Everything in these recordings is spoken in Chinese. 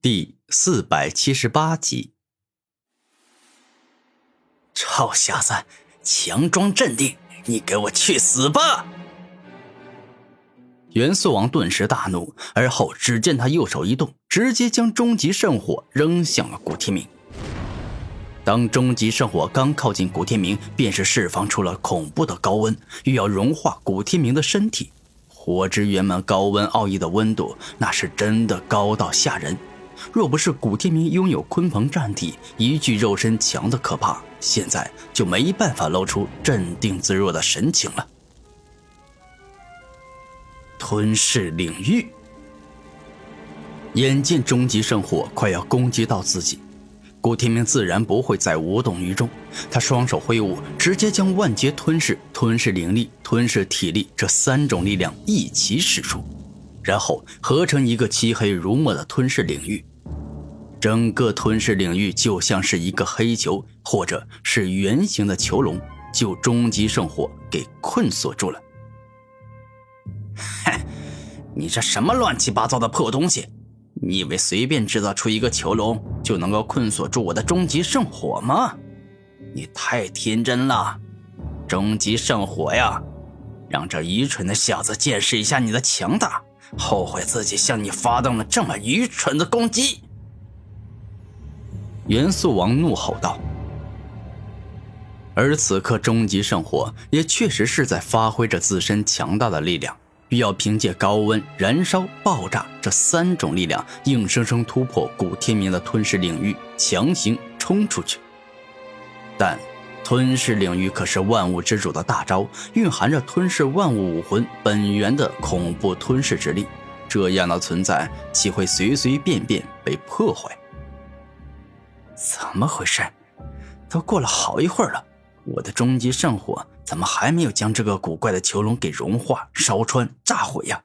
第四百七十八集。臭小子，强装镇定，你给我去死吧！元素王顿时大怒，而后只见他右手一动，直接将终极圣火扔向了古天明。当终极圣火刚靠近古天明，便是释放出了恐怖的高温，欲要融化古天明的身体。火之圆满高温奥义的温度，那是真的高到吓人。若不是古天明拥有鲲鹏战体，一具肉身强的可怕，现在就没办法露出镇定自若的神情了。吞噬领域，眼见终极圣火快要攻击到自己，古天明自然不会再无动于衷。他双手挥舞，直接将万劫吞噬、吞噬灵力、吞噬体力这三种力量一起使出，然后合成一个漆黑如墨的吞噬领域。整个吞噬领域就像是一个黑球，或者是圆形的囚笼，就终极圣火给困锁住了。哼，你这什么乱七八糟的破东西？你以为随便制造出一个囚笼就能够困锁住我的终极圣火吗？你太天真了！终极圣火呀，让这愚蠢的小子见识一下你的强大，后悔自己向你发动了这么愚蠢的攻击！元素王怒吼道。而此刻，终极圣火也确实是在发挥着自身强大的力量，欲要凭借高温、燃烧、爆炸这三种力量，硬生生突破古天明的吞噬领域，强行冲出去。但吞噬领域可是万物之主的大招，蕴含着吞噬万物武魂本源的恐怖吞噬之力，这样的存在岂会随随便便被破坏？怎么回事？都过了好一会儿了，我的终极圣火怎么还没有将这个古怪的囚笼给融化、烧穿、炸毁呀？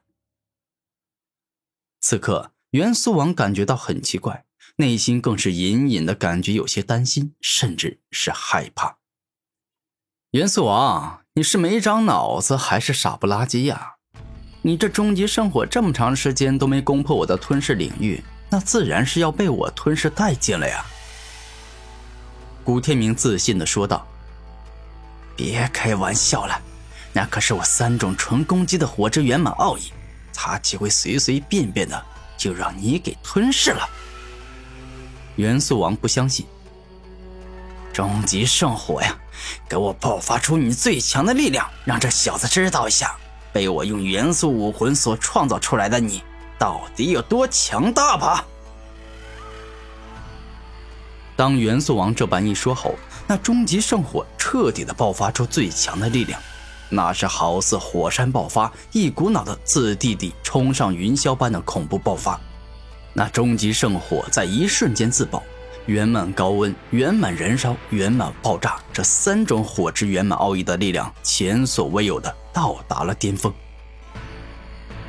此刻，元素王感觉到很奇怪，内心更是隐隐的感觉有些担心，甚至是害怕。元素王，你是没长脑子还是傻不拉几呀？你这终极圣火这么长时间都没攻破我的吞噬领域，那自然是要被我吞噬殆尽了呀！古天明自信的说道：“别开玩笑了，那可是我三种纯攻击的火之圆满奥义，他岂会随随便便的就让你给吞噬了？”元素王不相信。终极圣火呀，给我爆发出你最强的力量，让这小子知道一下，被我用元素武魂所创造出来的你到底有多强大吧！当元素王这般一说后，那终极圣火彻底的爆发出最强的力量，那是好似火山爆发，一股脑的自地底冲上云霄般的恐怖爆发。那终极圣火在一瞬间自爆，圆满高温、圆满燃烧、圆满爆炸这三种火之圆满奥义的力量，前所未有的到达了巅峰。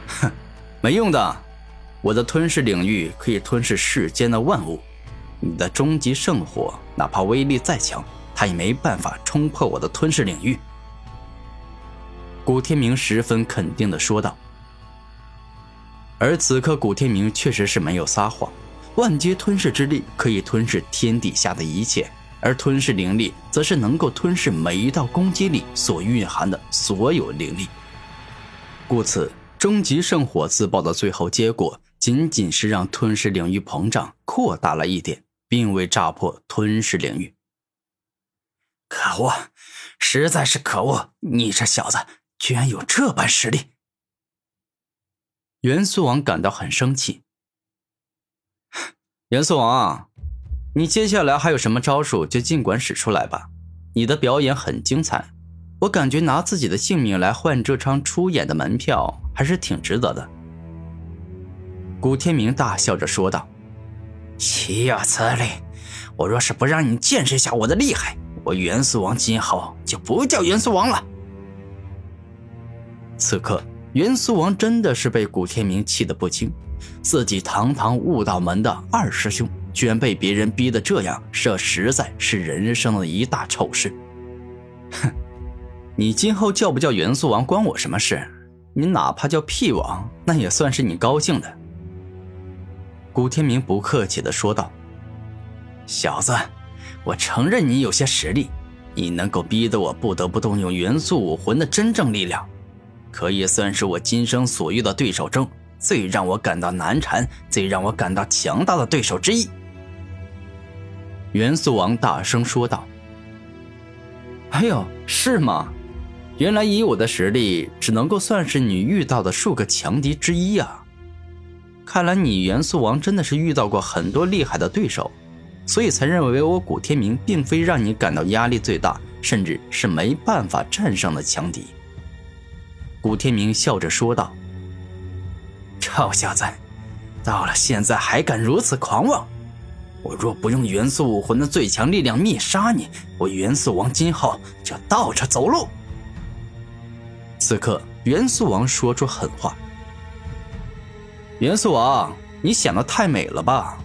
哼，没用的，我的吞噬领域可以吞噬世间的万物。你的终极圣火，哪怕威力再强，他也没办法冲破我的吞噬领域。”古天明十分肯定的说道。而此刻，古天明确实是没有撒谎。万劫吞噬之力可以吞噬天底下的一切，而吞噬灵力则是能够吞噬每一道攻击力所蕴含的所有灵力。故此，终极圣火自爆的最后结果，仅仅是让吞噬领域膨胀扩大了一点。并未炸破吞噬领域。可恶，实在是可恶！你这小子居然有这般实力！元素王感到很生气。元素王，你接下来还有什么招数，就尽管使出来吧。你的表演很精彩，我感觉拿自己的性命来换这场出演的门票，还是挺值得的。古天明大笑着说道。岂有此理！我若是不让你见识一下我的厉害，我元素王今后就不叫元素王了。此刻，元素王真的是被古天明气得不轻，自己堂堂悟道门的二师兄，居然被别人逼得这样，这实在是人生的一大丑事。哼，你今后叫不叫元素王关我什么事？你哪怕叫屁王，那也算是你高兴的。古天明不客气的说道：“小子，我承认你有些实力，你能够逼得我不得不动用元素武魂的真正力量，可以算是我今生所遇的对手中最让我感到难缠、最让我感到强大的对手之一。”元素王大声说道：“哎呦，是吗？原来以我的实力，只能够算是你遇到的数个强敌之一啊！”看来你元素王真的是遇到过很多厉害的对手，所以才认为我古天明并非让你感到压力最大，甚至是没办法战胜的强敌。古天明笑着说道：“臭小子，到了现在还敢如此狂妄！我若不用元素武魂的最强力量灭杀你，我元素王今后就倒着走路。”此刻，元素王说出狠话。元素王，你想的太美了吧？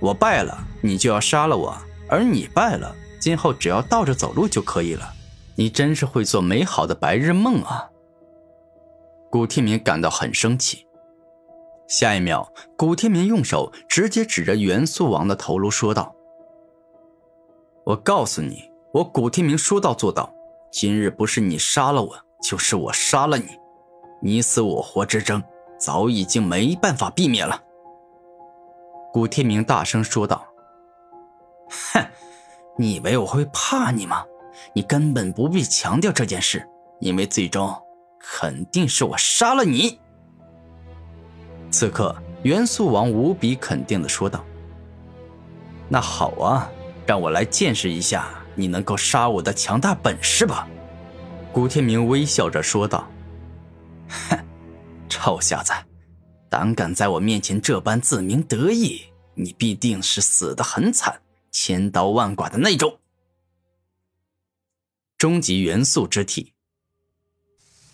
我败了，你就要杀了我；而你败了，今后只要倒着走路就可以了。你真是会做美好的白日梦啊！古天明感到很生气。下一秒，古天明用手直接指着元素王的头颅说道：“我告诉你，我古天明说到做到。今日不是你杀了我，就是我杀了你，你死我活之争。”早已经没办法避免了。古天明大声说道：“哼，你以为我会怕你吗？你根本不必强调这件事，因为最终肯定是我杀了你。”此刻，元素王无比肯定的说道：“那好啊，让我来见识一下你能够杀我的强大本事吧。”古天明微笑着说道：“哼。”臭小子，胆敢在我面前这般自鸣得意，你必定是死得很惨，千刀万剐的那种。终极元素之体。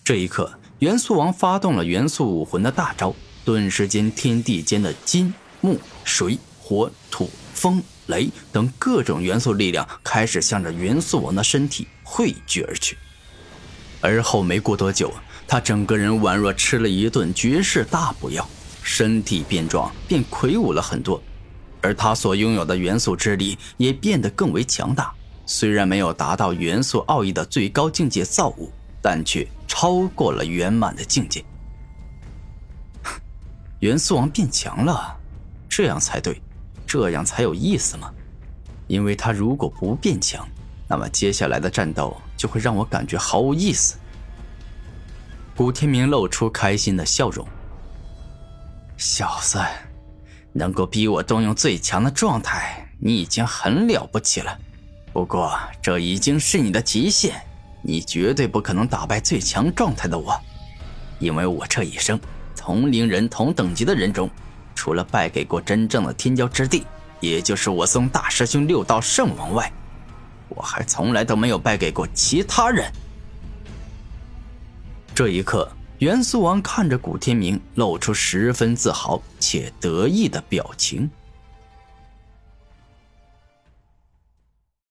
这一刻，元素王发动了元素武魂的大招，顿时间，天地间的金、木、水、火、土、风、雷等各种元素力量开始向着元素王的身体汇聚而去。而后没过多久。他整个人宛若吃了一顿绝世大补药，身体变壮，变魁梧了很多，而他所拥有的元素之力也变得更为强大。虽然没有达到元素奥义的最高境界造物，但却超过了圆满的境界。元素王变强了，这样才对，这样才有意思嘛。因为他如果不变强，那么接下来的战斗就会让我感觉毫无意思。古天明露出开心的笑容。小子，能够逼我动用最强的状态，你已经很了不起了。不过，这已经是你的极限，你绝对不可能打败最强状态的我，因为我这一生同龄人同等级的人中，除了败给过真正的天骄之地，也就是我宗大师兄六道圣王外，我还从来都没有败给过其他人。这一刻，元素王看着古天明，露出十分自豪且得意的表情。